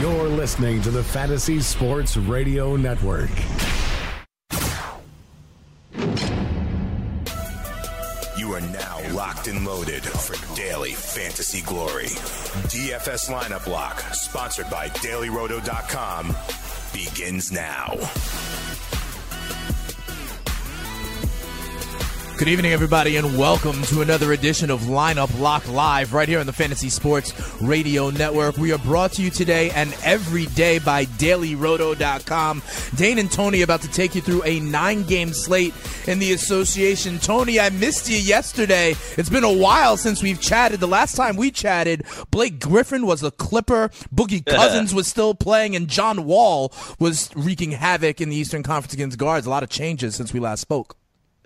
You're listening to the Fantasy Sports Radio Network. You are now locked and loaded for daily fantasy glory. DFS lineup lock, sponsored by dailyroto.com, begins now. Good evening, everybody, and welcome to another edition of Lineup Lock Live right here on the Fantasy Sports Radio Network. We are brought to you today and every day by DailyRoto.com. Dane and Tony about to take you through a nine game slate in the association. Tony, I missed you yesterday. It's been a while since we've chatted. The last time we chatted, Blake Griffin was a Clipper, Boogie Cousins was still playing, and John Wall was wreaking havoc in the Eastern Conference against guards. A lot of changes since we last spoke.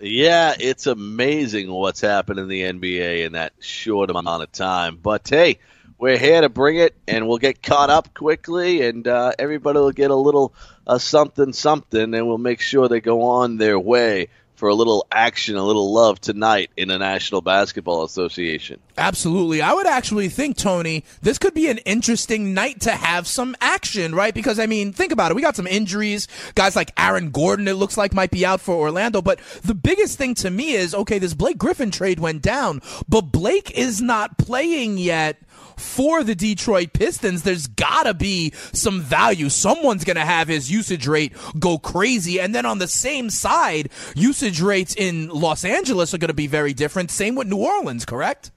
Yeah, it's amazing what's happened in the NBA in that short amount of time. But hey, we're here to bring it, and we'll get caught up quickly, and uh, everybody will get a little uh, something, something, and we'll make sure they go on their way for a little action, a little love tonight in the National Basketball Association. Absolutely. I would actually think, Tony, this could be an interesting night to have some action, right? Because, I mean, think about it. We got some injuries. Guys like Aaron Gordon, it looks like, might be out for Orlando. But the biggest thing to me is okay, this Blake Griffin trade went down, but Blake is not playing yet for the Detroit Pistons, there's gotta be some value. Someone's gonna have his usage rate go crazy. And then on the same side, usage rates in Los Angeles are gonna be very different. Same with New Orleans, correct?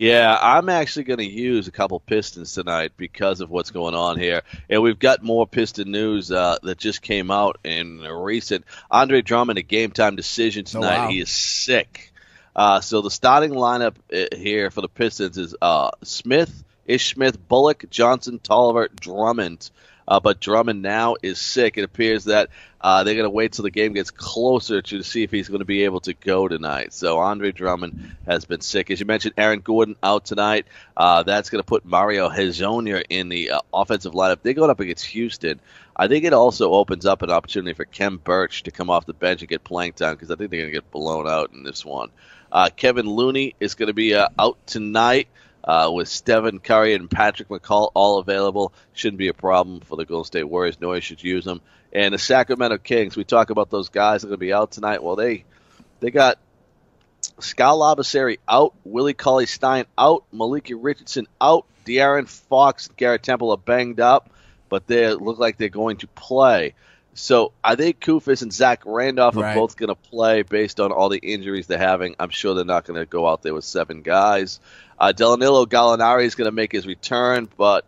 Yeah, I'm actually going to use a couple Pistons tonight because of what's going on here. And we've got more Piston news uh, that just came out in recent. Andre Drummond, a game time decision tonight. Oh, wow. He is sick. Uh, so the starting lineup uh, here for the Pistons is uh, Smith, Ish Smith, Bullock, Johnson, Tolliver, Drummond. Uh, but Drummond now is sick. It appears that uh, they're going to wait till the game gets closer to see if he's going to be able to go tonight. So Andre Drummond has been sick. As you mentioned, Aaron Gordon out tonight. Uh, that's going to put Mario Hezonja in the uh, offensive lineup. They're going up against Houston. I think it also opens up an opportunity for Khem Birch to come off the bench and get playing time because I think they're going to get blown out in this one. Uh, Kevin Looney is going to be uh, out tonight uh, with Stephen Curry and Patrick McCaw all available. Shouldn't be a problem for the Golden State Warriors. No should use them. And the Sacramento Kings, we talk about those guys that are going to be out tonight. Well, they they got Skal Labissiere out, Willie Cauley Stein out, Malachi Richardson out, De'Aaron Fox, Garrett Temple are banged up, but they look like they're going to play. So I think Koufos and Zach Randolph are right. both going to play based on all the injuries they're having. I'm sure they're not going to go out there with seven guys. Uh, Danilo Gallinari is going to make his return, but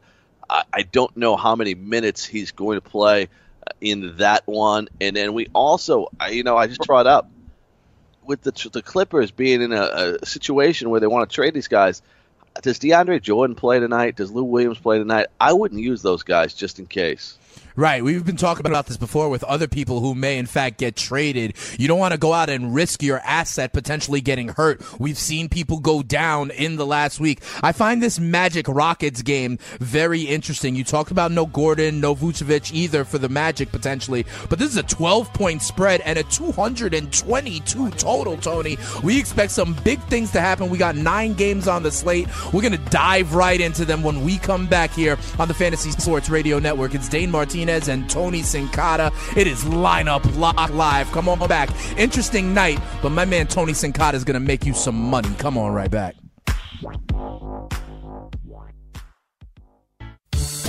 I, I, don't know how many minutes he's going to play in that one. And then we also, you know, I just brought up with the, the Clippers being in a, a situation where they want to trade these guys. Does DeAndre Jordan play tonight? Does Lou Williams play tonight? I wouldn't use those guys just in case. Right. We've been talking about this before with other people who may, in fact, get traded. You don't want to go out and risk your asset potentially getting hurt. We've seen people go down in the last week. I find this Magic Rockets game very interesting. You talked about no Gordon, no Vucevic either for the Magic potentially, but this is a 12 point spread and a 222 total, Tony. We expect some big things to happen. We got nine games on the slate. We're going to dive right into them when we come back here on the Fantasy Sports Radio Network. It's Dane Martinez Martinez and Tony Sincata. It is lineup lock live. Come on back. Interesting night, but my man Tony Sincata is going to make you some money. Come on right back.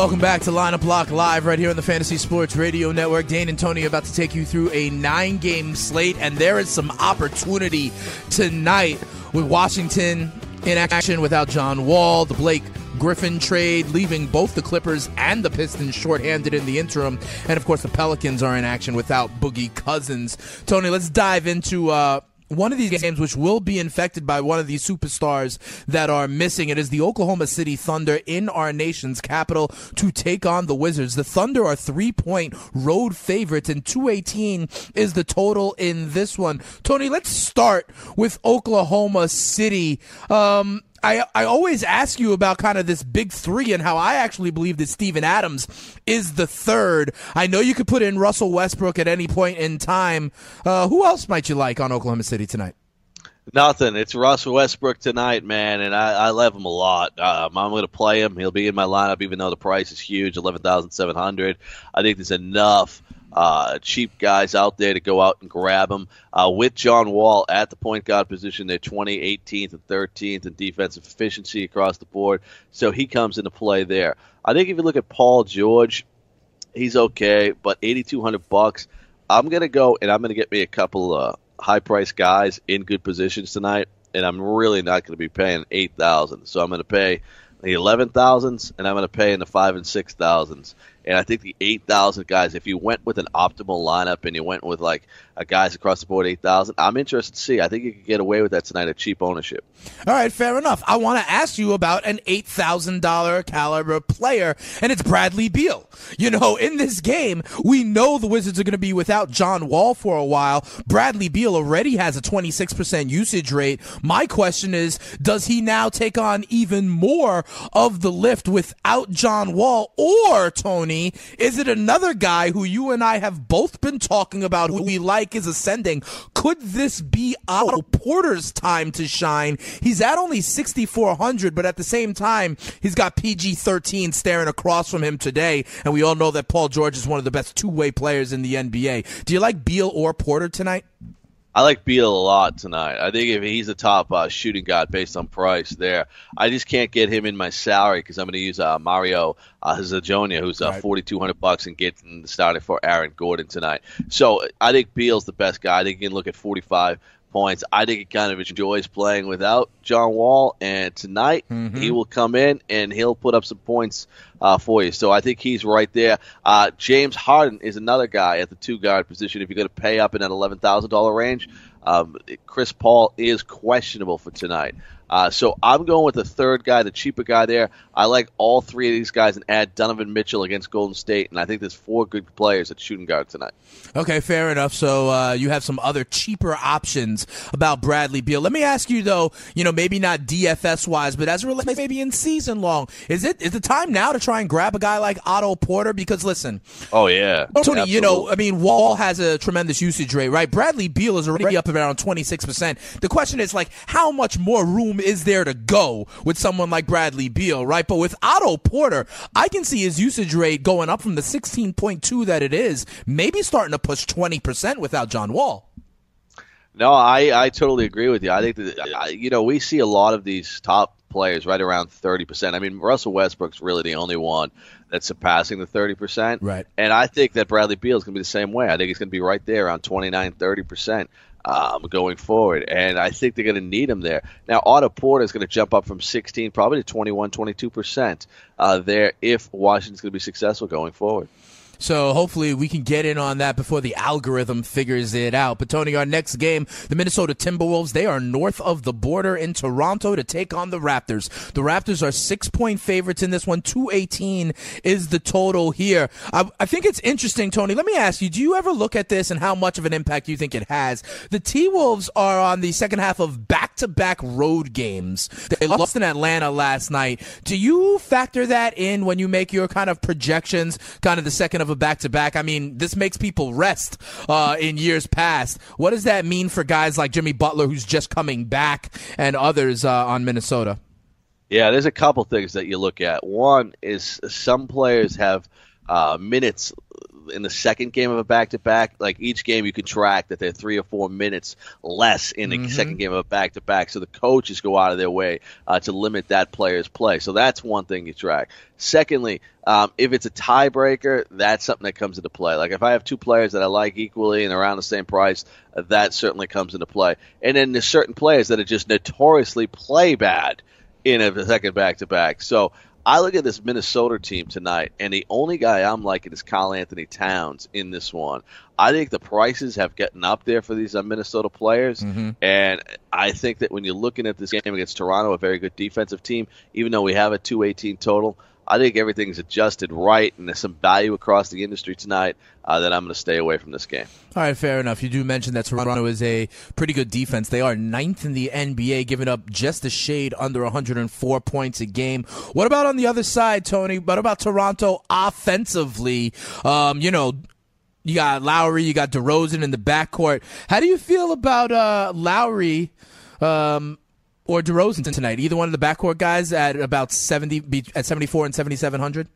Welcome back to Lineup Lock Live right here on the Fantasy Sports Radio Network. Dane and Tony are about to take you through a nine game slate, and there is some opportunity tonight with Washington in action without John Wall, the Blake Griffin trade, leaving both the Clippers and the Pistons shorthanded in the interim. And of course, the Pelicans are in action without Boogie Cousins. Tony, let's dive into uh, one of these games which will be infected by one of these superstars that are missing. It is the Oklahoma City Thunder in our nation's capital to take on the Wizards. The Thunder are three point road favorites, and 218 is the total in this one. Tony, let's start with Oklahoma City. Um, I, I always ask you about kind of this big three and how I actually believe that Steven Adams is the third. I know you could put in Russell Westbrook at any point in time. Uh, who else might you like on Oklahoma City tonight? Nothing. It's Russell Westbrook tonight, man, and I, I love him a lot. Um, I'm going to play him. He'll be in my lineup, even though the price is huge, eleven thousand seven hundred. I think there's enough uh, cheap guys out there to go out and grab them. Uh, with John Wall at the point guard position, they're 20, 18th, and 13th in defensive efficiency across the board. So he comes into play there. I think if you look at Paul George, he's okay, but 8,200 bucks. I'm gonna go and I'm gonna get me a couple of high price guys in good positions tonight, and I'm really not gonna be paying eight thousand. So I'm gonna pay the eleven thousands, and I'm gonna pay in the five and six thousands. And I think the 8,000 guys, if you went with an optimal lineup and you went with like a guys across the board 8,000, I'm interested to see. I think you could get away with that tonight at cheap ownership. All right, fair enough. I want to ask you about an $8,000 caliber player, and it's Bradley Beal. You know, in this game, we know the Wizards are going to be without John Wall for a while. Bradley Beal already has a 26% usage rate. My question is, does he now take on even more of the lift without John Wall or Tony? Is it another guy who you and I have both been talking about who we like is ascending? Could this be Otto Porter's time to shine? He's at only 6,400, but at the same time, he's got PG 13 staring across from him today. And we all know that Paul George is one of the best two way players in the NBA. Do you like Beal or Porter tonight? I like Beal a lot tonight. I think if he's the top uh, shooting guard based on price there, I just can't get him in my salary because I'm going to use uh, Mario uh, Hezonja, who's uh, right. 4,200 bucks and getting started for Aaron Gordon tonight. So I think Beal's the best guy. I think you can look at 45 points. I think he kind of enjoys playing without John Wall, and tonight mm-hmm. he will come in and he'll put up some points uh, for you. So I think he's right there. Uh, James Harden is another guy at the two guard position. If you're going to pay up in that eleven thousand dollar range, um, Chris Paul is questionable for tonight. Uh, so I'm going with the third guy, the cheaper guy there. I like all three of these guys and add Donovan Mitchell against Golden State, and I think there's four good players at shooting guard tonight. Okay, fair enough. So uh, you have some other cheaper options about Bradley Beal. Let me ask you though, you know, maybe not DFS wise, but as it relates maybe in season long, is it is the time now to try and grab a guy like Otto Porter? Because listen, oh yeah, Tony, Absolutely. you know, I mean, Wall has a tremendous usage rate, right? Bradley Beal is already up around 26 percent. The question is like, how much more room is there to go with someone like Bradley Beal, right? But with Otto Porter, I can see his usage rate going up from the 16.2 that it is, maybe starting to push 20% without John Wall. No, I, I totally agree with you. I think that, you know, we see a lot of these top players right around 30%. I mean, Russell Westbrook's really the only one that's surpassing the 30%. Right. And I think that Bradley Beal is going to be the same way. I think he's going to be right there around 29, 30% um, going forward. And I think they're going to need him there. Now, Otto Porter is going to jump up from 16 probably to 21, 22% uh, there if Washington's going to be successful going forward. So hopefully we can get in on that before the algorithm figures it out. But Tony, our next game, the Minnesota Timberwolves, they are north of the border in Toronto to take on the Raptors. The Raptors are six point favorites in this one. 218 is the total here. I, I think it's interesting, Tony. Let me ask you, do you ever look at this and how much of an impact you think it has? The T Wolves are on the second half of back to back road games. They lost in Atlanta last night. Do you factor that in when you make your kind of projections, kind of the second of a back to back. I mean, this makes people rest uh, in years past. What does that mean for guys like Jimmy Butler, who's just coming back, and others uh, on Minnesota? Yeah, there's a couple things that you look at. One is some players have uh, minutes in the second game of a back to back, like each game you can track that they're three or four minutes less in the mm-hmm. second game of a back to back. So the coaches go out of their way uh, to limit that player's play. So that's one thing you track. Secondly, um, if it's a tiebreaker, that's something that comes into play. Like if I have two players that I like equally and around the same price, uh, that certainly comes into play. And then there's certain players that are just notoriously play bad in a second back to back. So I look at this Minnesota team tonight, and the only guy I'm liking is Kyle Anthony Towns in this one. I think the prices have gotten up there for these uh, Minnesota players, Mm-hmm. and I think that when you're looking at this game against Toronto, a very good defensive team, even though we have a 218 total, I think everything's adjusted right, and there's some value across the industry tonight uh, that I'm going to stay away from this game. All right, fair enough. You do mention that Toronto is a pretty good defense. They are ninth in the NBA, giving up just a shade under 104 points a game. What about on the other side, Tony? What about Toronto offensively? Um, you know, you got Lowry, you got DeRozan in the backcourt. How do you feel about uh, Lowry um, or DeRozan tonight? Either one of the backcourt guys at about 70, at 74 and 7,700?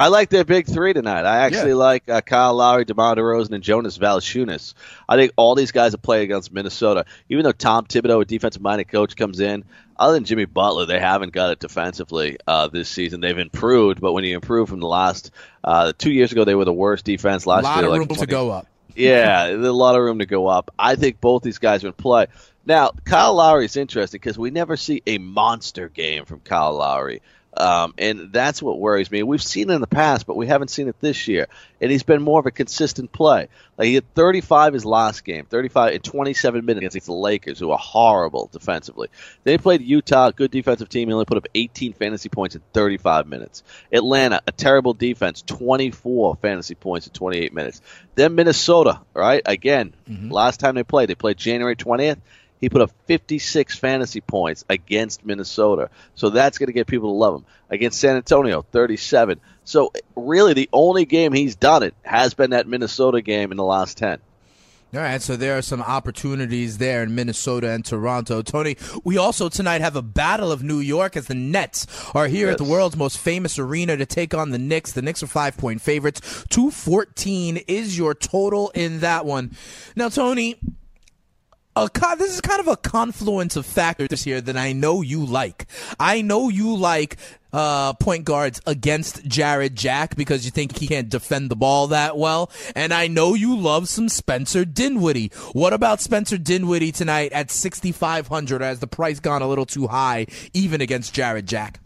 I like their big three tonight. I actually Yeah. like uh, Kyle Lowry, DeMar DeRozan, and Jonas Valanciunas. I think all these guys have played against Minnesota. Even though Tom Thibodeau, a defensive-minded coach, comes in, other than Jimmy Butler, they haven't got it defensively uh, this season. They've improved, but when you improve from the last uh, two years ago, they were the worst defense. A Last lot year, of like room to go up. yeah, a lot of room to go up. I think both these guys will play. Now, Kyle Lowry is interesting because we never see a monster game from Kyle Lowry. Um, and that's what worries me. We've seen it in the past, but we haven't seen it this year. And he's been more of a consistent play. Like he had 35 his last game, 35 in 27 minutes against the Lakers, who are horrible defensively. They played Utah, good defensive team. He only put up 18 fantasy points in 35 minutes. Atlanta, a terrible defense, 24 fantasy points in 28 minutes. Then Minnesota, right? Again, last time they played, they played January 20th. He put up 56 fantasy points against Minnesota. So that's going to get people to love him. Against San Antonio, 37. So really, the only game he's done it has been that Minnesota game in the last 10. All right, so there are some opportunities there in Minnesota and Toronto. Tony, we also tonight have a battle of New York as the Nets are here at the world's most famous arena to take on the Knicks. The Knicks are five point favorites. 214 is your total in that one. Now, Tony, a this is kind of a confluence of factors here that I know you like. I know you like uh, point guards against Jarrett Jack because you think he can't defend the ball that well, and I know you love some Spencer Dinwiddie. What about Spencer Dinwiddie tonight at 6,500? Has the price gone a little too high, even against Jarrett Jack?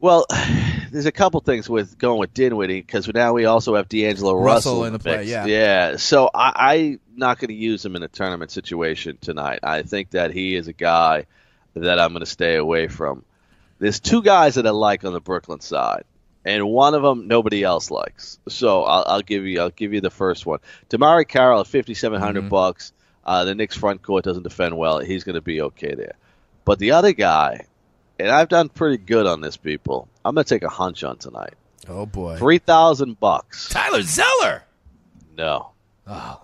Well, there's a couple things with going with Dinwiddie because now we also have D'Angelo Russell Russell, in the play, mix. yeah. yeah. So I, I'm not going to use him in a tournament situation tonight. I think that he is a guy that I'm going to stay away from. There's two guys that I like on the Brooklyn side, and one of them nobody else likes. So I'll, I'll give you I'll give you the first one. DeMarre Carroll at 5,700 bucks. Uh, the Knicks front court doesn't defend well. He's going to be okay there. But the other guy, and I've done pretty good on this, people. I'm going to take a hunch on tonight. Oh boy, Three thousand bucks. Tyler Zeller. No. Oh,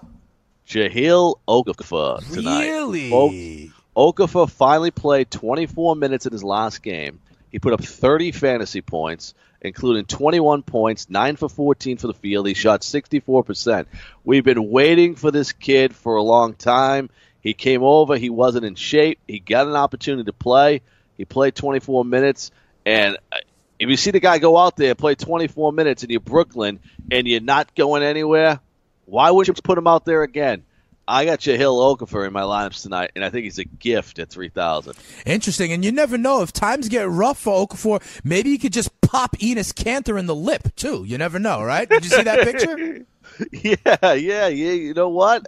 Jahlil Okafor tonight. really? Folks, Okafor finally played 24 minutes in his last game. He put up 30 fantasy points, including 21 points, 9 for 14 for the field. He shot 64%. We've been waiting for this kid for a long time. He came over. He wasn't in shape. He got an opportunity to play. He played 24 minutes. And uh, if you see the guy go out there and play 24 minutes and you're Brooklyn and you're not going anywhere, why would you put him out there again? I got Jahlil Okafor in my lineups tonight, and I think he's a gift at 3,000. Interesting, and you never know if times get rough for Okafor. Maybe you could just pop Enes Kanter in the lip too. You never know, right? Did you see that picture? Yeah, yeah, yeah. You know what?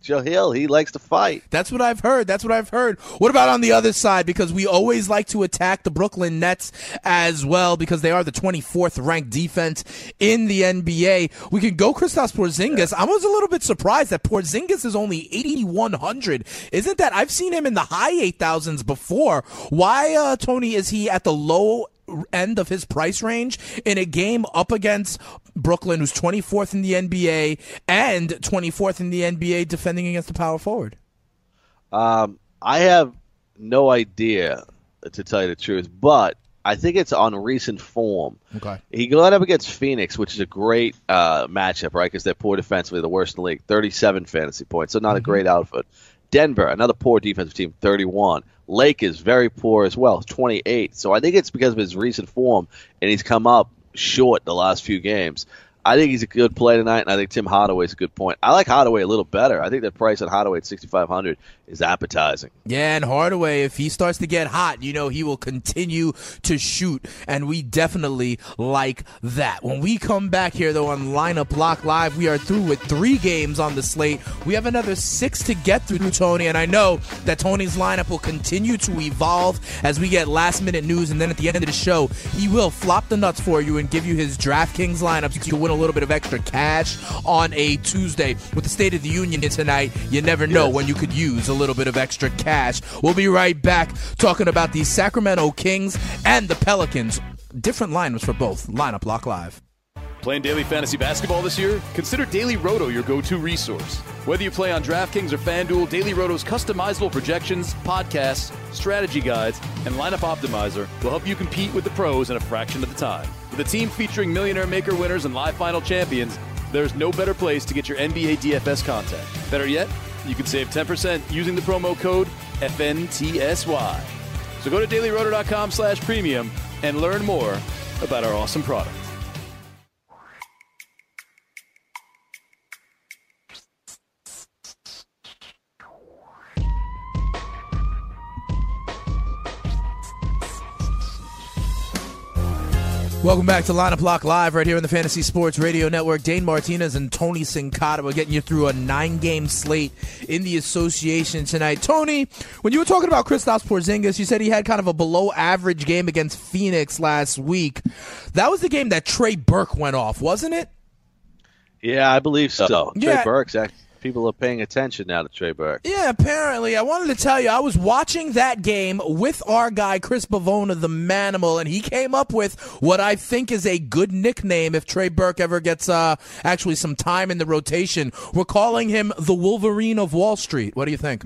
Joe Hill, he likes to fight. That's what I've heard. That's what I've heard. What about on the other side? Because we always like to attack the Brooklyn Nets as well because they are the 24th ranked defense in the NBA. We can go Kristaps Porzingis. I was a little bit surprised that Porzingis is only 8,100. Isn't that? I've seen him in the high 8,000s before. Why, uh, Tony, is he at the low end of his price range in a game up against Brooklyn, who's 24th in the NBA and 24th in the NBA defending against the power forward? Um, I have no idea, to tell you the truth, but I think it's on recent form. Okay. He got up against Phoenix, which is a great uh, matchup, right? Because they're poor defensively, the worst in the league, 37 fantasy points, so not a great outfit. Denver, another poor defensive team, 31. Lake is very poor as well, 28. So I think it's because of his recent form, and he's come up short the last few games. I think he's a good play tonight, and I think Tim Hardaway's a good point. I like Hardaway a little better. I think the price on Hardaway at 6500 is appetizing. Yeah, and Hardaway, if he starts to get hot, you know, he will continue to shoot, and we definitely like that. When we come back here, though, on Lineup Lock Live, we are through with three games on the slate. We have another six to get through, Tony, and I know that Tony's lineup will continue to evolve as we get last minute news, and then at the end of the show, he will flop the nuts for you and give you his DraftKings lineups to win a little bit of extra cash on a Tuesday. With the State of the Union tonight, you never know yes. when you could use a little bit of extra cash. We'll be right back talking about the Sacramento Kings and the Pelicans. Different lineups for both. Lineup Lock Live. Playing daily fantasy basketball this year? Consider Daily Roto your go to resource. Whether you play on DraftKings or FanDuel, Daily Roto's customizable projections, podcasts, strategy guides, and lineup optimizer will help you compete with the pros in a fraction of the time. With a team featuring Millionaire Maker winners and live final champions, there's no better place to get your NBA DFS content. Better yet, you can save 10% using the promo code FNTSY. So go to dailyroto.com slash premium and learn more about our awesome product. Welcome back to Lineup Lock Live right here on the Fantasy Sports Radio Network. Dane Martinez and Tony Sincata are getting you through a nine-game slate in the association tonight. Tony, when you were talking about Kristaps Porzingis, you said he had kind of a below-average game against Phoenix last week. That was the game that Trey Burke went off, wasn't it? Yeah, I believe so. Yeah. Trey Burke's actually people are paying attention now to Trey Burke. Yeah, apparently. I wanted to tell you, I was watching that game with our guy Chris Bavona, the Manimal, and he came up with what I think is a good nickname if Trey Burke ever gets uh, actually some time in the rotation. We're calling him the Wolverine of Wall Street. What do you think?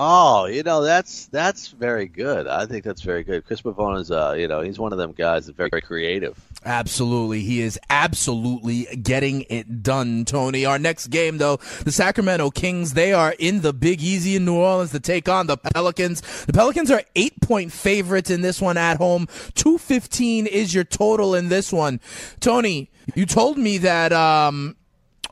Oh, you know that's that's very good. I think that's very good. Chris Pavone is, uh, you know, he's one of them guys that's very, very creative. Absolutely, he is absolutely getting it done. Tony, our next game though, the Sacramento Kings, they are in the Big Easy in New Orleans to take on the Pelicans. The Pelicans are eight point favorites in this one at home. Two fifteen is your total in this one. Tony, you told me that um,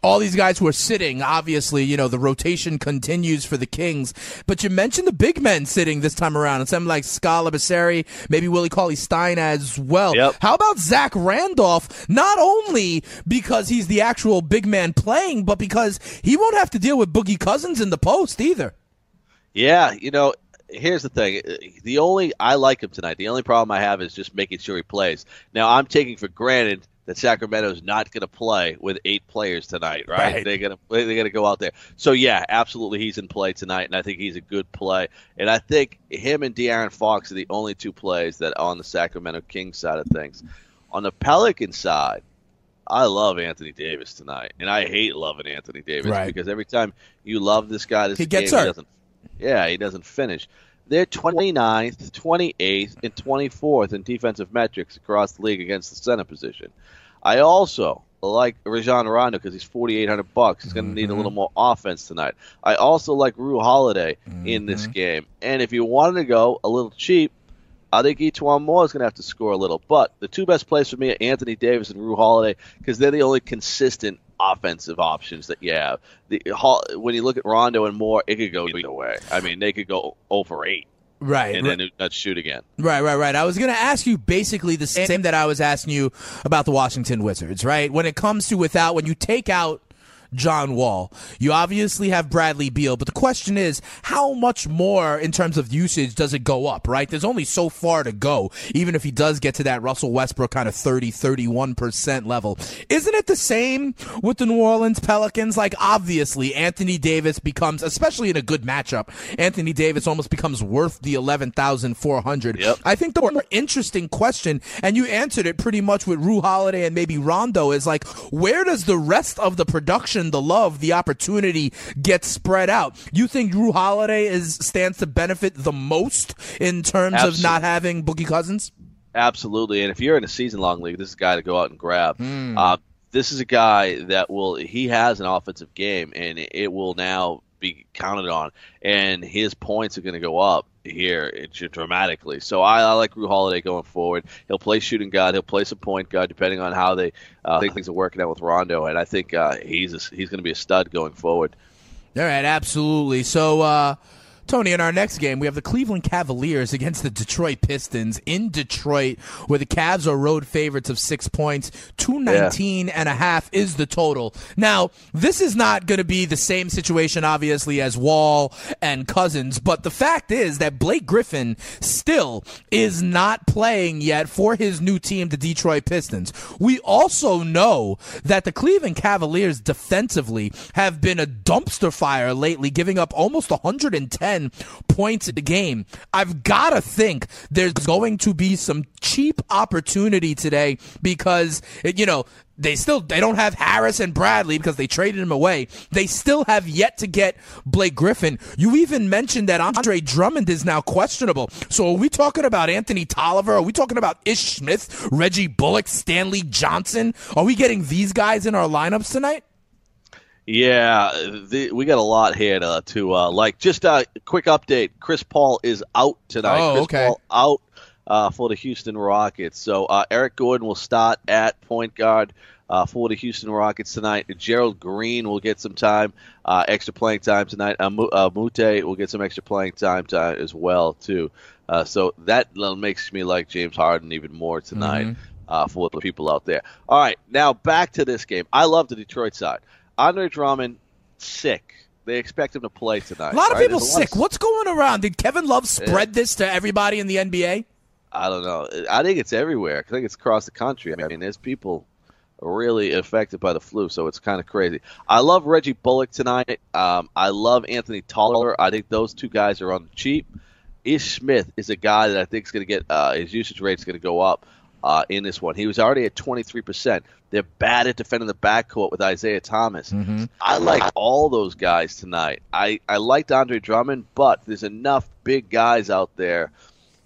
all these guys who are sitting, obviously, you know, the rotation continues for the Kings. But you mentioned the big men sitting this time around, and something like Skal Labissiere, maybe Willie Cauley Stein as well. Yep. How about Zach Randolph? Not only because he's the actual big man playing, but because he won't have to deal with Boogie Cousins in the post either. Yeah, you know, here's the thing. The only I like him tonight. The only problem I have is just making sure he plays. Now I'm taking for granted that Sacramento's not going to play with eight players tonight, right? right. They're going to they're going to go out there. So yeah, absolutely, he's in play tonight, and I think he's a good play. And I think him and De'Aaron Fox are the only two plays that are on the Sacramento Kings side of things. On the Pelican side, I love Anthony Davis tonight, and I hate loving Anthony Davis right. because every time you love this guy, this he game, gets hurt. He doesn't, yeah, he doesn't finish. They're 29th, 28th, and 24th in defensive metrics across the league against the center position. I also like Rajon Rondo because he's 4,800 bucks. He's going to mm-hmm. need a little mm-hmm. more offense tonight. I also like Jrue Holiday mm-hmm. in this mm-hmm. game. And if you wanted to go a little cheap, I think E'Twaun Moore is going to have to score a little. But the two best plays for me are Anthony Davis and Jrue Holiday because they're the only consistent offensive options that you have. The, when you look at Rondo and Moore, it could go either way. I mean, they could go over eight. Right. And then let's shoot again. Right, right, right. I was going to ask you basically the same that I was asking you about the Washington Wizards, right? When it comes to without, when you take out John Wall. You obviously have Bradley Beal, but the question is, how much more in terms of usage does it go up, right? There's only so far to go, even if he does get to that Russell Westbrook kind of 30, 31% level. Isn't it the same with the New Orleans Pelicans? Like, obviously, Anthony Davis becomes, especially in a good matchup, Anthony Davis almost becomes worth the 11,400. Yep. I think the more interesting question, and you answered it pretty much with Jrue Holiday and maybe Rondo, is like, where does the rest of the production the love, the opportunity gets spread out. You think Jrue Holiday is stands to benefit the most in terms Absolutely. of not having Boogie Cousins? Absolutely. And if you're in a season long league, this is a guy to go out and grab. Mm. Uh, this is a guy that will he has an offensive game and it will now be counted on and his points are going to go up here dramatically. So I, I like Jrue Holiday going forward. He'll play shooting guard. He'll play some point guard depending on how they uh, think things are working out with Rondo. And I think uh, he's a, he's going to be a stud going forward. All right, absolutely. So. Uh Tony, in our next game, we have the Cleveland Cavaliers against the Detroit Pistons in Detroit, where the Cavs are road favorites of six points. 219 yeah. and a half is the total. Now, this is not going to be the same situation, obviously, as Wall and Cousins, but the fact is that Blake Griffin still is not playing yet for his new team, the Detroit Pistons. We also know that the Cleveland Cavaliers defensively have been a dumpster fire lately, giving up almost 110 10 points a game. I've got to think there's going to be some cheap opportunity today because, you know, they still they don't have Harris and Bradley because they traded him away. They still have yet to get Blake Griffin. You even mentioned that Andre Drummond is now questionable. So are we talking about Anthony Tolliver? Are we talking about Ish Smith, Reggie Bullock, Stanley Johnson? Are we getting these guys in our lineups tonight? Yeah, the, we got a lot here to, to uh, like. Just a quick update: Chris Paul is out tonight. Oh, Chris okay. Paul out uh, for the Houston Rockets. So uh, Eric Gordon will start at point guard uh, for the Houston Rockets tonight. Gerald Green will get some time, uh, extra playing time tonight. Uh, Mute will get some extra playing time, time as well too. so that makes me like James Harden even more tonight. Mm-hmm. for the people out there. All right, now back to this game. I love the Detroit side. Andre Drummond sick. They expect him to play tonight. A lot of right? people sick. Of... What's going around? Did Kevin Love spread yeah. this to everybody in the NBA? I don't know. I think it's everywhere. I think it's across the country. I mean, there's people really affected by the flu, so it's kind of crazy. I love Reggie Bullock tonight. Um, I love Anthony Tolliver. I think those two guys are on the cheap. Ish Smith is a guy that I think is going to get uh, his usage rate is going to go up uh, in this one. He was already at 23%. They're bad at defending the backcourt with Isaiah Thomas. Mm-hmm. I like all those guys tonight. I, I liked Andre Drummond, but there's enough big guys out there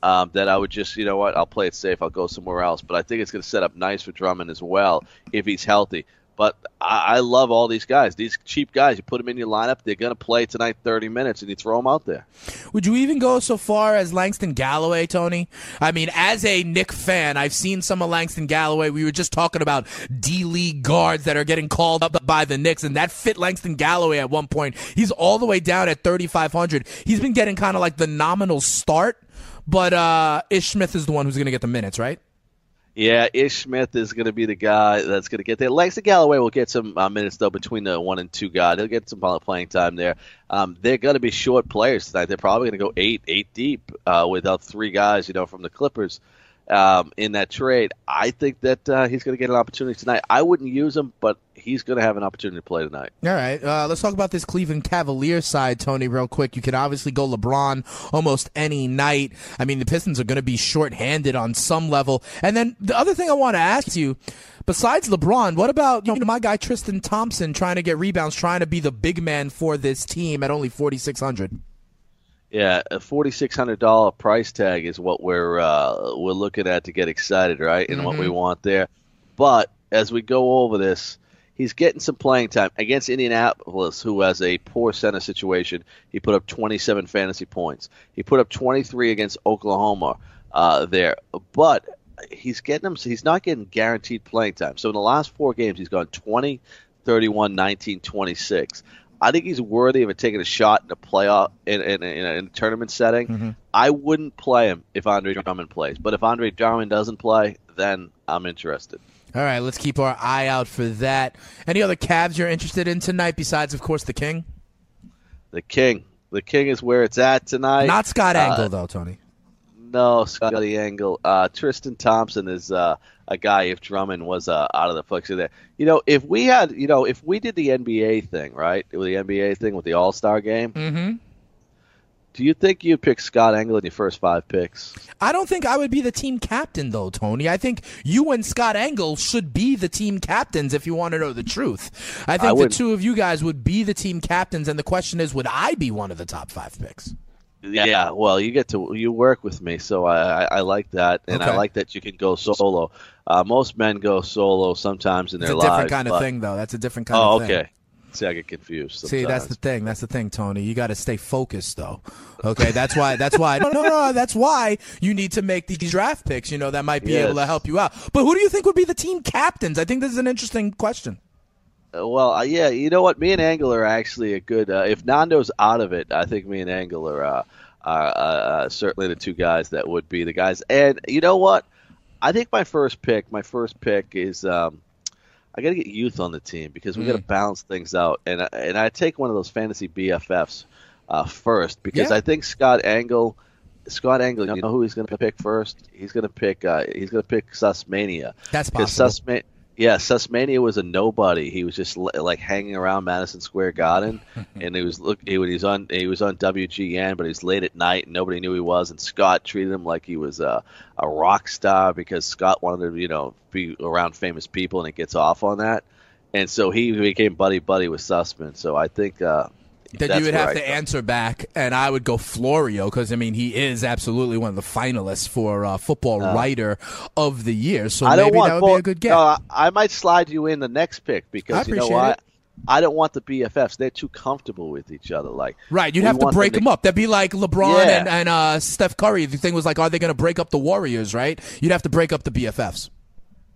um, that I would just, you know what, I'll play it safe. I'll go somewhere else. But I think it's going to set up nice for Drummond as well if he's healthy. But I, I love all these guys. These cheap guys, you put them in your lineup, they're going to play tonight 30 minutes, and you throw them out there. Would you even go so far as Langston Galloway, Tony? I mean, as a Knick fan, I've seen some of Langston Galloway. We were just talking about D League guards that are getting called up by the Knicks, and that fit Langston Galloway at one point. He's all the way down at 3,500. He's been getting kind of like the nominal start, but uh, Ish Smith is the one who's going to get the minutes, right? Yeah, Ish Smith is going to be the guy that's going to get there. Langston Galloway will get some uh, minutes though between the one and two guy. He'll get some playing time there. Um, they're going to be short players tonight. They're probably going to go eight, eight deep uh, without three guys, you know, from the Clippers um, in that trade. I think that uh, he's going to get an opportunity tonight. I wouldn't use him, but he's going to have an opportunity to play tonight. All right, uh, let's talk about this Cleveland Cavaliers side, Tony, real quick. You can obviously go LeBron almost any night. I mean, the Pistons are going to be shorthanded on some level. And then the other thing I want to ask you. Besides LeBron, what about you know my guy Tristan Thompson trying to get rebounds, trying to be the big man for this team at only forty six hundred? Yeah, a forty six hundred dollar price tag is what we're uh, we're looking at to get excited, right? And mm-hmm. what we mm-hmm. want there. But as we go over this, he's getting some playing time against Indianapolis, who has a poor center situation. He put up twenty seven fantasy points. He put up twenty three against Oklahoma uh, there, but he's getting them. He's not getting guaranteed playing time. So in the last four games, he's gone 20, 31, 19, 26. I think he's worthy of taking a shot in a playoff in, in, in, a, in a tournament setting. Mm-hmm. I wouldn't play him if Andre Drummond plays, but if Andre Drummond doesn't play, then I'm interested. All right, let's keep our eye out for that. Any other Cavs you're interested in tonight besides, of course, the King? The King. The King is where it's at tonight. Not Scott Engel, uh, though, Tony. No, Scotty Engel. Uh, Tristan Thompson is uh, a guy. If Drummond was uh, out of the picture there, you know, if we had, you know, if we did the NBA thing, right, with the NBA thing with the All Star game. Mm-hmm. Do you think you'd pick Scott Engel in your first five picks? I don't think I would be the team captain, though, Tony. I think you and Scott Engel should be the team captains if you want to know the truth. I think I the two of you guys would be the team captains, and the question is, would I be one of the top five picks? Yeah, well, you get to you work with me, so I, I, I like that, and okay. I like that you can go solo. Uh, most men go solo sometimes in it's their lives. It's a different kind but, of thing, though. That's a different kind oh, of thing. okay. See, I get confused. See, that's the thing. That's the thing, Tony. You got to stay focused, though. Okay, that's why. That's why. No, no, no. That's why you need to make these draft picks. You know, that might be able to help you out. But who do you think would be the team captains? I think this is an interesting question. Uh, Well, uh, yeah, you know what? Me and Engel are actually a good. Uh, if Nando's out of it, I think me and Engel are, uh, are uh, uh, certainly the two guys that would be the guys. And you know what? I think my first pick, my first pick is um, I got to get youth on the team because we got to balance things out. And I, and I take one of those fantasy BFFs uh, first because Yeah. I think Scott Engel. Scott Engel, you know who he's going to pick first? He's going to pick. Uh, he's going to pick Sussmania. That's Because possible. Sussma- yeah, Sussmania was a nobody. He was just like hanging around Madison Square Garden, and he was look. He was on. He was on WGN, but he's late at night, and nobody knew he was. And Scott treated him like he was a, a rock star because Scott wanted to, you know, be around famous people, and it gets off on that. And so he became buddy buddy with Sussman. So I think uh, Then that's you would have I to answer back, and I would go Florio because I mean he is absolutely one of the finalists for uh, football writer of the year. So I don't maybe want that would be a good. No, I, might slide you in the next pick because you know what. it. I don't want the BFFs. They're too comfortable with each other. Like Right, you'd have to break them them up. That'd be like LeBron Yeah. and, and uh, Steph Curry. The thing was like, are they going to break up the Warriors? Right, you'd have to break up the BFFs.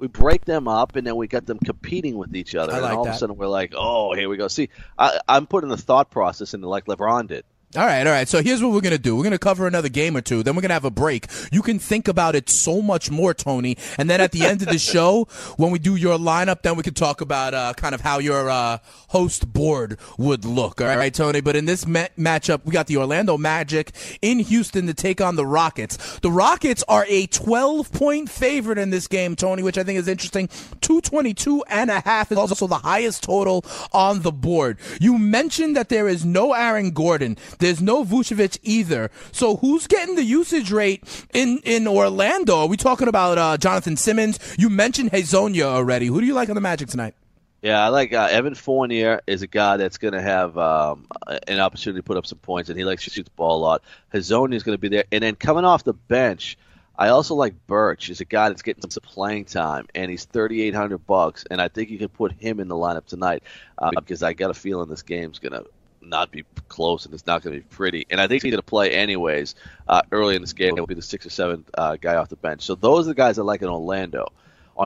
We break them up and then we got them competing with each other. I and like all of a sudden we're like oh here we go. See I, i'm putting the thought process into like lebron did All right, all right. So here's what we're gonna do. We're gonna cover another game or two. Then we're gonna have a break. You can think about it so much more, Tony. And then at the end of the show, when we do your lineup, then we can talk about uh, kind of how your uh, host board would look. All right, Tony. But in this ma- matchup, we got the Orlando Magic in Houston to take on the Rockets. The Rockets are a 12 point favorite in this game, Tony, which I think is interesting. 222 and a half is also the highest total on the board. You mentioned that there is no Aaron Gordon. There's no Vucevic either. So who's getting the usage rate in, in Orlando? Are we talking about uh, Jonathan Simmons? You mentioned Hezonja already. Who do you like on the Magic tonight? yeah i like uh, evan fournier is a guy that's going to have um, an opportunity to put up some points and he likes to shoot the ball a lot Hezonja is going to be there and then coming off the bench I also like Birch. He's a guy that's getting some playing time, and he's thirty eight hundred bucks, and I think you can put him in the lineup tonight uh, because I got a feeling this game's gonna not be close and it's not going to be pretty. And I think he's going to play anyways uh, early in this game. He'll be the six or seven uh, guy off the bench. So those are the guys I like in Orlando.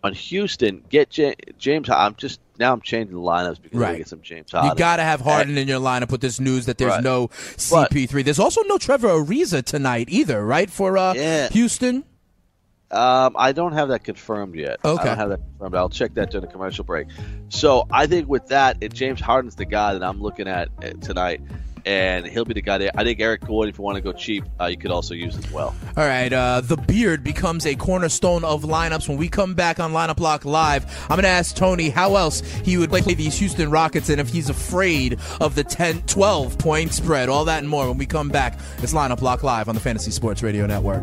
On Houston, get J- James. I'm just now I'm changing the lineups because I get some James Harden. You got to have Harden in your lineup with this news that there's Right. no CP3. There's also no Trevor Ariza tonight either, right? For uh, Yeah. Houston. Um, I don't have that confirmed yet. Okay. I don't have that confirmed. I'll check that during the commercial break. So I think with that, it, James Harden's the guy that I'm looking at uh, tonight, and he'll be the guy there. I think Eric Gordon, if you want to go cheap, uh, you could also use as well. All right, uh, the beard becomes a cornerstone of lineups. When we come back on Lineup Lock Live, I'm going to ask Tony how else he would play these Houston Rockets and if he's afraid of the 10, 12 point spread. All that and more when we come back. It's Lineup Lock Live on the Fantasy Sports Radio Network.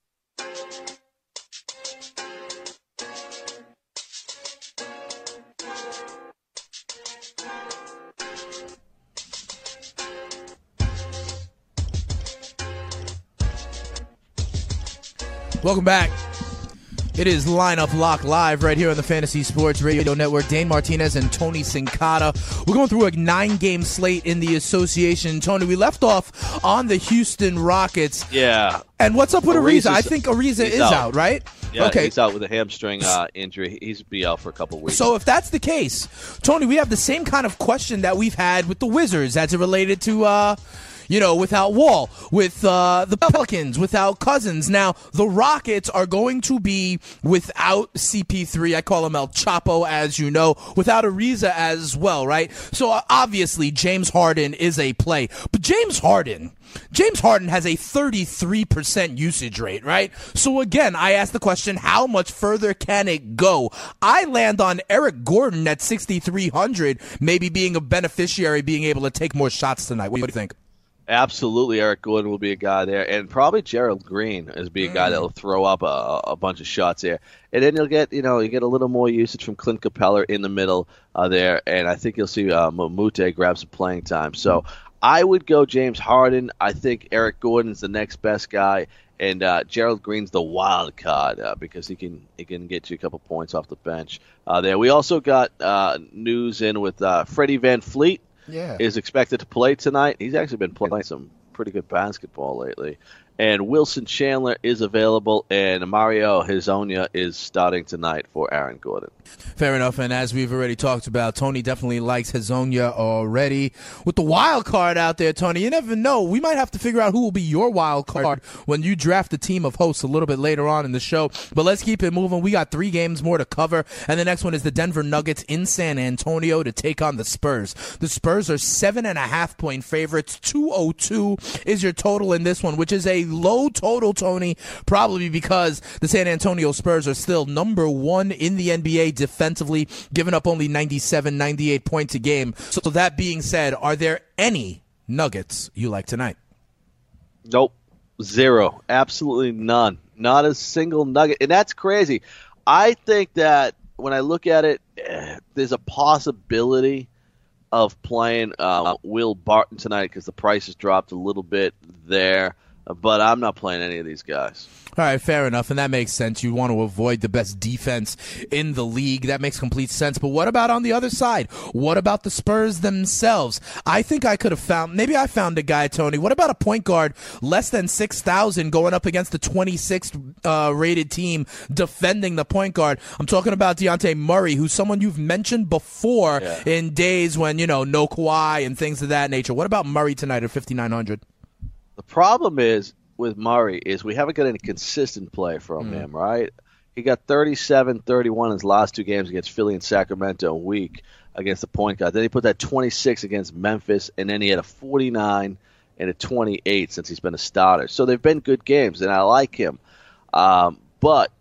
Welcome back. It is Lineup Lock Live right here on the Fantasy Sports Radio Network. Dane Martinez and Tony Sincata. We're going through a nine game slate in the association. Tony, we left off on the Houston Rockets. Yeah. And what's up with Ariza? I think Ariza is out. out, right? Yeah, okay. he's out with a hamstring uh, injury. He's be out for a couple weeks. So if that's the case, Tony, we have the same kind of question that we've had with the Wizards as it related to, uh, you know, without Wall, with uh, the Pelicans, without Cousins. Now, the Rockets are going to be without CP3. I call him El Chapo, as you know, without Ariza as well, right? So uh, obviously, James Harden is a play. But James Harden. James Harden has a 33% usage rate, right? So again, I ask the question, how much further can it go? I land on Eric Gordon at 6,300, maybe being a beneficiary, being able to take more shots tonight. What do you think? Absolutely, Eric Gordon will be a guy there, and probably Gerald Green is be a guy Mm. that'll throw up a, a bunch of shots there, and then you'll get you know you get a little more usage from Clint Capela in the middle uh, there, and I think you'll see uh, Mamute grab some playing time. So I would go James Harden. I think Eric Gordon's the next best guy, and uh, Gerald Green's the wild card uh, because he can he can get you a couple points off the bench uh, there. We also got uh, news in with uh, Freddie VanVleet Yeah. is expected to play tonight. He's actually been playing some pretty good basketball lately. And Wilson Chandler is available, and Mario Hezonja is starting tonight for Aaron Gordon. Fair enough. And as we've already talked about, Tony definitely likes Hezonja already. With the wild card out there, Tony, you never know. We might have to figure out who will be your wild card when you draft the team of hosts a little bit later on in the show. But let's keep it moving. We got three games more to cover. And the next one is the Denver Nuggets in San Antonio to take on the Spurs. The Spurs are seven and a half point favorites. 202 is your total in this one, which is a low total, Tony, probably because the San Antonio Spurs are still number one in the NBA defensively, giving up only 97, 98 points a game. So, that being said, are there any Nuggets you like tonight? Nope. Zero. Absolutely none. Not a single nugget. And that's crazy. I think that when I look at it, eh, there's a possibility of playing uh, Will Barton tonight because the price has dropped a little bit there. But I'm not playing any of these guys. All right, fair enough, and that makes sense. You want to avoid the best defense in the league. That makes complete sense. But what about on the other side? What about the Spurs themselves? I think I could have found. Maybe I found a guy, Tony. What about a point guard less than six thousand going up against the 26th uh, rated team defending the point guard? I'm talking about Dejounte Murray, who's someone you've mentioned before Yeah. in days when you know no Kawhi and things of that nature. What about Murray tonight at 5900? The problem is with Murray is we haven't got any consistent play from him, right? He got 37, 31 in his last two games against Philly and Sacramento a week against the point guard. Then he put that 26 against Memphis, and then he had a 49 and a 28 since he's been a starter. So they've been good games, and I like him. Um, but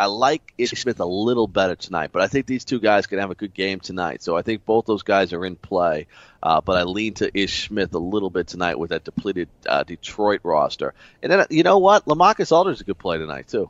I like Ish Smith a little better tonight. But I think these two guys can have a good game tonight. So I think both those guys are in play. Uh, but I lean to Ish Smith a little bit tonight with that depleted uh, Detroit roster. And then you know what? Lamarcus Aldridge is a good play tonight too.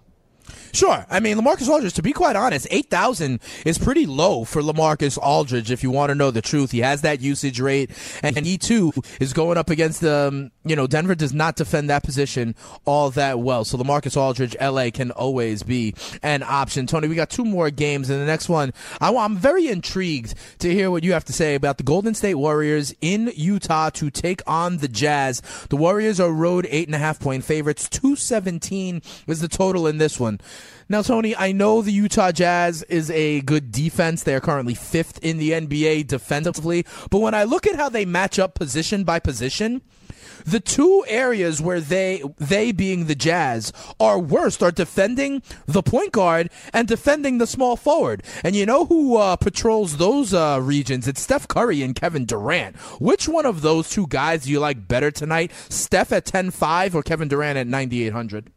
Sure. I mean, Lamarcus Aldridge, to be quite honest, 8,000 is pretty low for Lamarcus Aldridge, if you want to know the truth. He has that usage rate, and he, too, is going up against, um, you know, Denver does not defend that position all that well. So Lamarcus Aldridge, LA, can always be an option. Tony, we got two more games, and the next one, I, I'm very intrigued to hear what you have to say about the Golden State Warriors in Utah to take on the Jazz. The Warriors are road eight and a half point favorites. 217 is the total in this one. Now, Tony, I know the Utah Jazz is a good defense. They're currently fifth in the NBA defensively. But when I look at how they match up position by position, the two areas where they they being the Jazz are worst are defending the point guard and defending the small forward. And you know who uh, patrols those uh, regions? It's Steph Curry and Kevin Durant. Which one of those two guys do you like better tonight? Steph at 10-5 or Kevin Durant at 9800?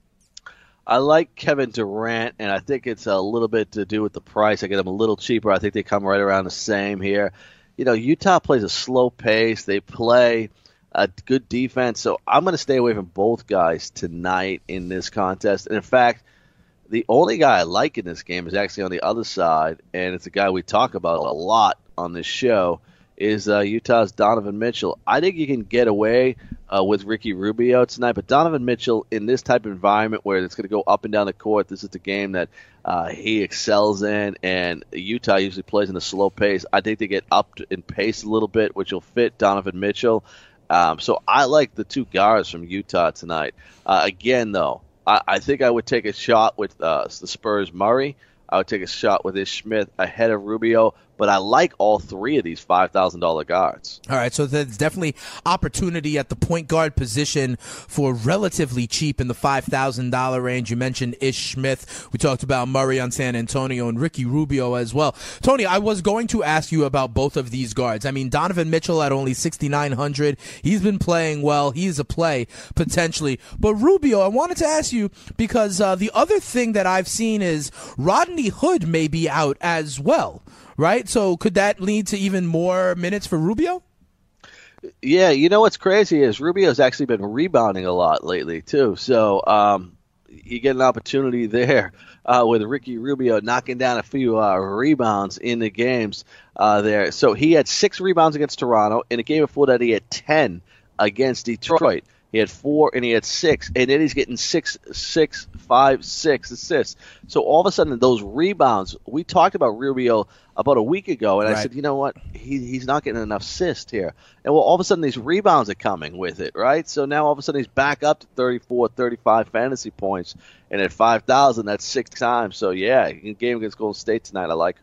I like Kevin Durant, and I think it's a little bit to do with the price. I get them a little cheaper. I think they come right around the same here. You know, Utah plays a slow pace. They play a good defense, so I'm going to stay away from both guys tonight in this contest. And in fact, the only guy I like in this game is actually on the other side, and it's a guy we talk about a lot on this show. Is uh, Utah's Donovan Mitchell? I think you can get away uh, with Ricky Rubio tonight, but Donovan Mitchell in this type of environment where it's going to go up and down the court, this is the game that uh, he excels in, and Utah usually plays in a slow pace. I think they get up in pace a little bit, which will fit Donovan Mitchell. Um, so I like the two guards from Utah tonight. Uh, again, though, I, I think I would take a shot with uh, the Spurs Murray. I would take a shot with Ish Smith ahead of Rubio, but I like all three of these five thousand dollar guards. All right, so there's definitely opportunity at the point guard position for relatively cheap in the five thousand dollar range. You mentioned Ish Smith. We talked about Murray on San Antonio and Ricky Rubio as well. Tony, I was going to ask you about both of these guards. I mean, Donovan Mitchell at only sixty nine hundred. He's been playing well. He's a play potentially, but Rubio, I wanted to ask you because uh, the other thing that I've seen is Rodney Hood may be out as well right? So could that lead to even more minutes for Rubio? Yeah, you know what's crazy is Rubio's actually been rebounding a lot lately too. So um, you get an opportunity there uh, with Ricky Rubio knocking down a few uh, rebounds in the games uh, there. So he had six rebounds against Toronto. In a game before that, he had ten against Detroit. He had four and he had six, and then he's getting six, six, five, six assists. So all of a sudden, those rebounds. We talked about Rubio about a week ago, and right. I said, you know what, he, he's not getting enough assists here. And well, all of a sudden, these rebounds are coming with it, right? So now all of a sudden, he's back up to 34, 35 fantasy points, and at 5,000, that's six times. So yeah, game against Golden State tonight, I like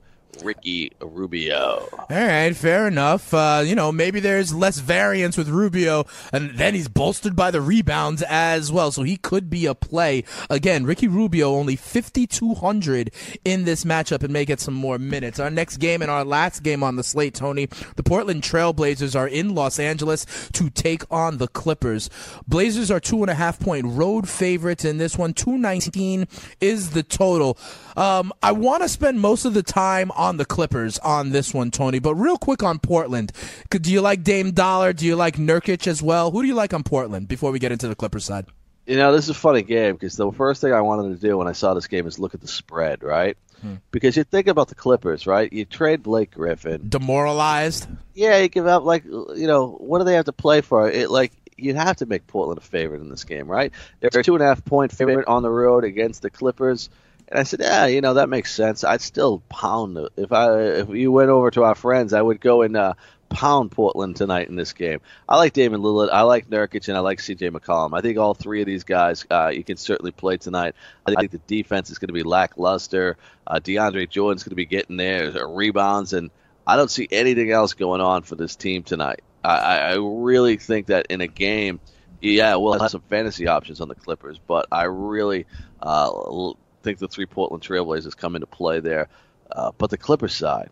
Ricky Rubio. All right, fair enough. Uh, you know, maybe there's less variance with Rubio, and then he's bolstered by the rebounds as well, so he could be a play. Again, Ricky Rubio only 5,200 in this matchup and may get some more minutes. Our next game and our last game on the slate, Tony, the Portland Trailblazers are in Los Angeles to take on the Clippers. Blazers are two and a half point road favorites in this one. 219 is the total. Um, I want to spend most of the time on the Clippers on this one, Tony. But real quick on Portland, do you like Dame Dollar? Do you like Nurkic as well? Who do you like on Portland before we get into the Clippers side? You know, this is a funny game because the first thing I wanted to do when I saw this game is look at the spread, right? Hmm. Because you think about the Clippers, right? You trade Blake Griffin, demoralized. Yeah, you give up like you know what do they have to play for? It like you have to make Portland a favorite in this game, right? They're a two and a half point favorite on the road against the Clippers. And I said, yeah, you know that makes sense. I'd still pound if I if you went over to our friends, I would go and uh, pound Portland tonight in this game. I like Damian Lillard, I like Nurkic, and I like C.J. McCollum. I think all three of these guys uh, you can certainly play tonight. I think the defense is going to be lackluster. Uh, DeAndre Jordan's going to be getting there rebounds, and I don't see anything else going on for this team tonight. I, I really think that in a game, yeah, we'll have some fantasy options on the Clippers, but I really uh, think the three Portland Trailblazers come into play there. Uh, but the Clippers side,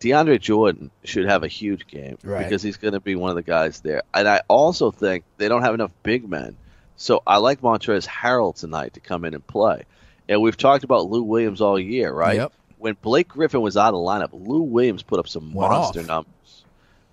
DeAndre Jordan should have a huge game right. because he's going to be one of the guys there. And I also think they don't have enough big men. So I like Montrezl Harrell tonight to come in and play. And we've talked about Lou Williams all year, right? Yep. When Blake Griffin was out of the lineup, Lou Williams put up some Went monster numbers.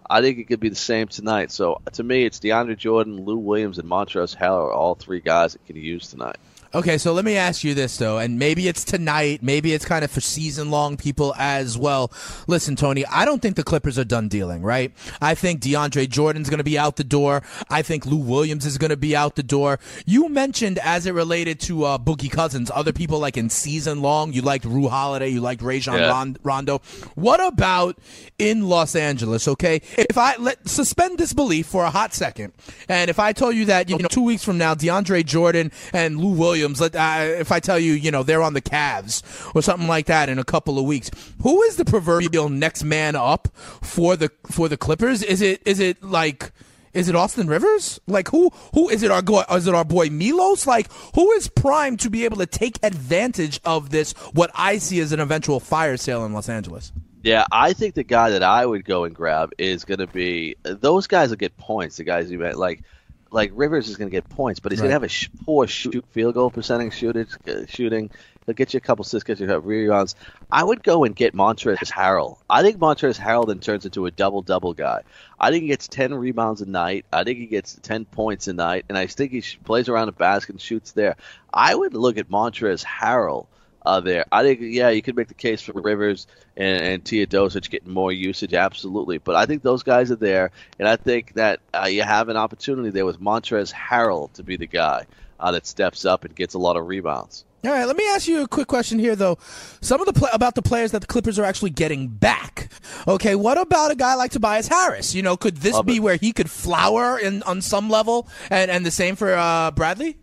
I think it could be the same tonight. So to me, it's DeAndre Jordan, Lou Williams, and Montrezl Harrell are all three guys that can use tonight. Okay, so let me ask you this though, and maybe it's tonight, maybe it's kind of for season long people as well. Listen, Tony, I don't think the Clippers are done dealing, right? I think DeAndre Jordan's going to be out the door. I think Lou Williams is going to be out the door. You mentioned as it related to uh, Boogie Cousins, other people like in season long, you liked Jrue Holiday, you liked Rajon yeah. Rondo. What about in Los Angeles? Okay, if I let suspend disbelief for a hot second, and if I told you that you know two weeks from now, DeAndre Jordan and Lou Williams let, uh, if I tell you, you know, they're on the Cavs or something like that in a couple of weeks, who is the proverbial next man up for the for the Clippers? Is it is it like is it Austin Rivers? Like who who is it our go is it our boy Milos? Like who is primed to be able to take advantage of this what I see as an eventual fire sale in Los Angeles? Yeah, I think the guy that I would go and grab is going to be those guys will get points. The guys you met like like Rivers is going to get points, but he's right. going to have a sh- poor shoot field goal percentage shooting. Uh, shooting. He'll get you a couple assists, get you a rebounds. I would go and get Montrezl Harrell. I think Montrezl Harrell then turns into a double double guy. I think he gets ten rebounds a night. I think he gets ten points a night, and I think he plays around the basket and shoots there. I would look at Montrezl Harrell uh, there. I think, yeah, you could make the case for Rivers and, and Teodosic getting more usage, absolutely. But I think those guys are there, and I think that uh, you have an opportunity there with Montrezl Harrell to be the guy uh, that steps up and gets a lot of rebounds. All right, let me ask you a quick question here, though. Some of the play- about the players that the Clippers are actually getting back. Okay, what about a guy like Tobias Harris? You know, could this Love be it. where he could flower in on some level, and and the same for uh, Bradley?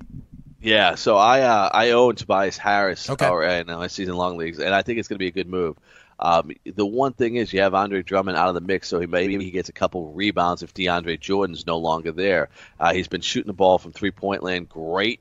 Yeah, so I uh, I own Tobias Harris okay. in my season long leagues, and I think it's going to be a good move. Um, the one thing is you have Andre Drummond out of the mix, so he maybe he gets a couple rebounds if DeAndre Jordan's no longer there. Uh, he's been shooting the ball from three point land great.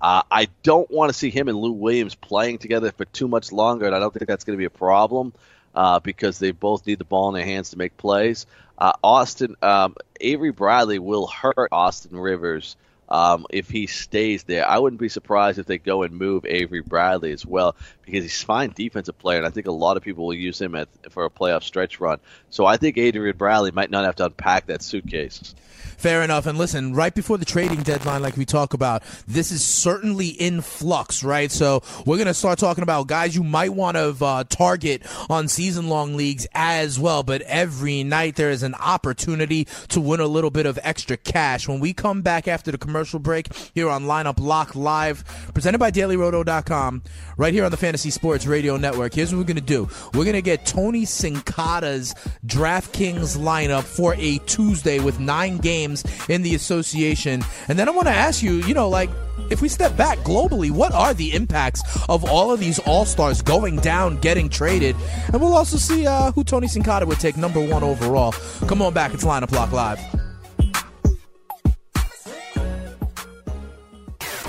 Uh, I don't want to see him and Lou Williams playing together for too much longer, and I don't think that's going to be a problem uh, because they both need the ball in their hands to make plays. Uh, Austin um, Avery Bradley will hurt Austin Rivers um, if he stays there. I wouldn't be surprised if they go and move Avery Bradley as well because he's a fine defensive player, and I think a lot of people will use him at, for a playoff stretch run. So I think Adrian Bradley might not have to unpack that suitcase. Fair enough. And listen, right before the trading deadline, like we talk about, this is certainly in flux, right? So we're going to start talking about guys you might want to uh, target on season long leagues as well. But every night there is an opportunity to win a little bit of extra cash. When we come back after the commercial break here on Lineup Lock Live, presented by DailyRoto.com, right here on the Fantasy Sports Radio Network. Here's what we're going to do we're going to get Tony Sincata's DraftKings lineup for a Tuesday with nine games in the association. And then I want to ask you, you know, like, if we step back globally, what are the impacts of all of these all stars going down, getting traded? And we'll also see uh, who Tony Sincata would take number one overall. Come on back, it's Lineup Lock Live.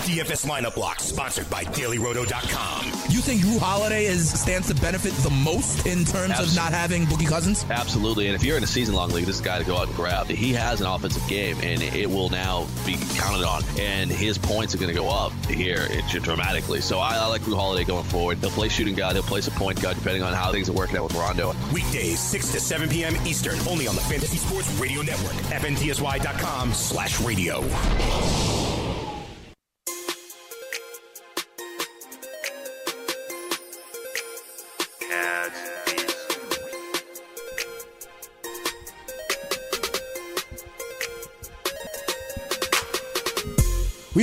DFS lineup block sponsored by DailyRoto.com. You think Jrue Holiday is stands to benefit the most in terms Absolutely. of not having Boogie Cousins? Absolutely. And if you're in a season long league, this is a guy to go out and grab. He has an offensive game, and it will now be counted on. And his points are going to go up here dramatically. So I, I like Jrue Holiday going forward. He'll play shooting guard. He'll play some point guard, depending on how things are working out with Rondo. Weekdays, 6 to 7 p.m. Eastern, only on the Fantasy Sports Radio Network. FNTSY.com slash radio.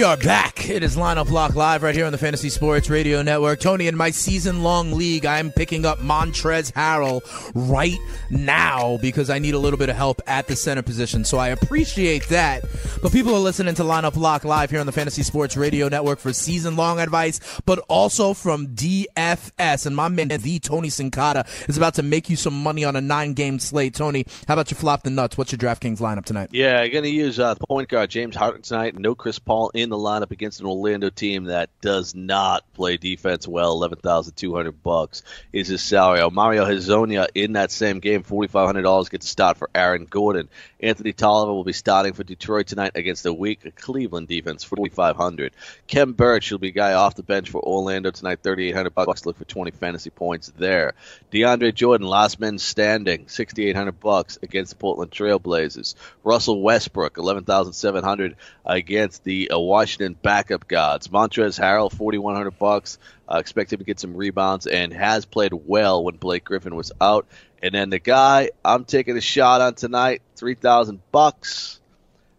We are back. It is Lineup Lock Live right here on the Fantasy Sports Radio Network. Tony, in my season long league, I'm picking up Montrezl Harrell right now because I need a little bit of help at the center position. So I appreciate that. But people are listening to Lineup Lock Live here on the Fantasy Sports Radio Network for season long advice, but also from DFS. And my man, the Tony Sincata, is about to make you some money on a nine game slate. Tony, how about you flop the nuts? What's your DraftKings lineup tonight? Yeah, I'm going to use uh, point guard James Harden tonight. No Chris Paul in the lineup against an Orlando team that does not play defense well. Eleven thousand two hundred bucks is his salary. Mario Hezonja in that same game, forty five hundred dollars gets a start for Aaron Gordon. Anthony Tolliver will be starting for Detroit tonight against a weak Cleveland defense, forty five hundred. Khem Birch will be a guy off the bench for Orlando tonight, thirty eight hundred bucks. Look for twenty fantasy points there. DeAndre Jordan, last man standing, sixty eight hundred bucks against the Portland Trailblazers. Russell Westbrook, eleven thousand seven hundred against the uh, Washington backup guards. Montrezl Harrell, forty one hundred bucks. Uh, expect him to get some rebounds and has played well when Blake Griffin was out. And then the guy I'm taking a shot on tonight, three thousand bucks.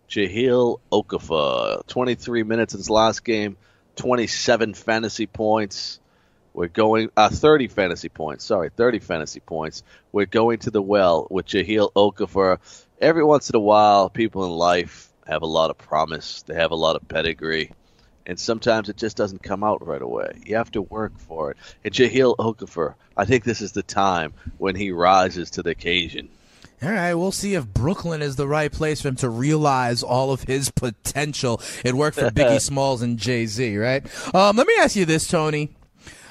Jahlil Okafor, 23 minutes in his last game, 27 fantasy points. We're going uh, 30 fantasy points. Sorry, 30 fantasy points. We're going to the well with Jahlil Okafor. Every once in a while, people in life have a lot of promise. They have a lot of pedigree. And sometimes it just doesn't come out right away. You have to work for it. And Jahlil Okafor, I think this is the time when he rises to the occasion. All right, we'll see if Brooklyn is the right place for him to realize all of his potential. It worked for Biggie Smalls and Jay Z, right? Um, let me ask you this, Tony.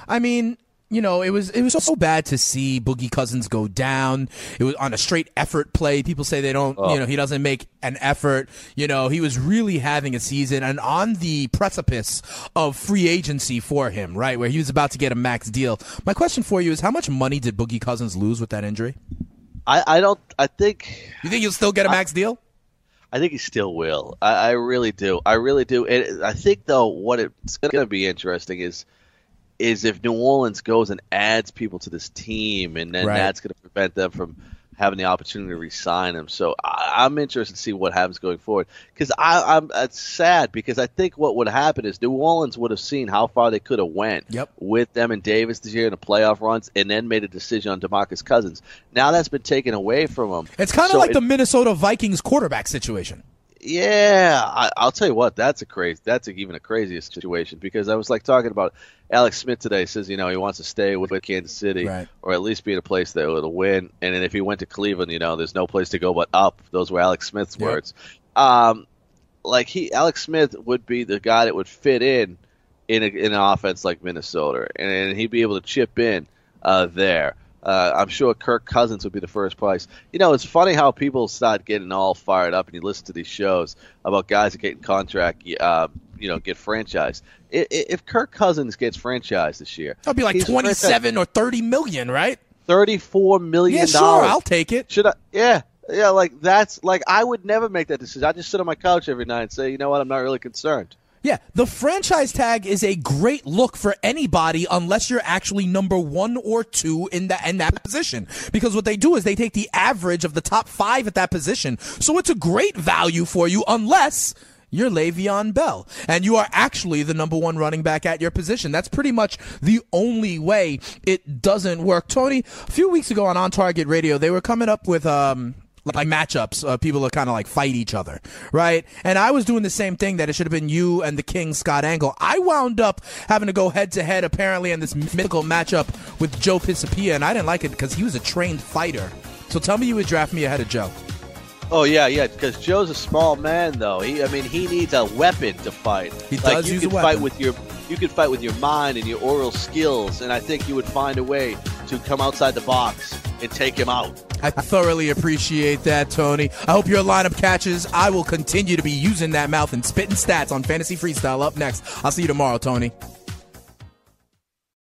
I mean, you know, it was it was so bad to see Boogie Cousins go down. It was on a straight effort play. People say they don't, oh. you know, he doesn't make an effort. You know, he was really having a season and on the precipice of free agency for him, right, where he was about to get a max deal. My question for you is, how much money did Boogie Cousins lose with that injury? I, I don't. I think. You think he'll still get a max I, deal? I think he still will. I, I really do. I really do. And I think though, what it's going to be interesting is is if New Orleans goes and adds people to this team, and then right. that's going to prevent them from having the opportunity to resign him. So I, am interested to see what happens going forward because I'm it's sad because I think what would happen is New Orleans would have seen how far they could have went yep. with them and Davis this year in the playoff runs, and then made a decision on Demarcus Cousins. Now that's been taken away from them. It's kind of so like it, the Minnesota Vikings quarterback situation. Yeah, I, I'll tell you what. That's a crazy. That's a, even a crazier situation because I was like talking about Alex Smith today. Says you know he wants to stay with, with Kansas City Right. or at least be in a place that will win. And then if he went to Cleveland, you know, there's no place to go but up. Those were Alex Smith's Yep. words. Um, like he, Alex Smith would be the guy that would fit in in, a, in an offense like Minnesota, and, and he'd be able to chip in uh, there. Uh, I'm sure Kirk Cousins would be the first place. You know, it's funny how people start getting all fired up, and you listen to these shows about guys that get in contract, uh, you know, get franchised. If Kirk Cousins gets franchised this year, That'll be like he's franchised 27 or 30 million, right? thirty-four million Yeah, sure. I'll take it. Should I? Yeah, yeah. Like that's like I would never make that decision. I just sit on my couch every night and say, you know what, I'm not really concerned. Yeah, the franchise tag is a great look for anybody unless you're actually number one or two in that in that position. Because what they do is they take the average of the top five at that position. So it's a great value for you unless you're Le'Veon Bell and you are actually the number one running back at your position. That's pretty much the only way it doesn't work. Tony, a few weeks ago on On Target Radio, they were coming up with um like matchups, uh, people that kind of like fight each other, right? And I was doing the same thing that it should have been you and the King Scott Engel. I wound up having to go head to head apparently in this mythical matchup with Joe Pisapia, and I didn't like it because he was a trained fighter. So tell me you would draft me ahead of Joe. Oh yeah, yeah. Because Joe's a small man, though. He, I mean, he needs a weapon to fight. He like, does you use a can weapon. fight with your, you can fight with your mind and your oral skills, and I think you would find a way to come outside the box and take him out. I thoroughly appreciate that, Tony. I hope your lineup catches. I will continue to be using that mouth and spitting stats on Fantasy Freestyle up next. I'll see you tomorrow, Tony.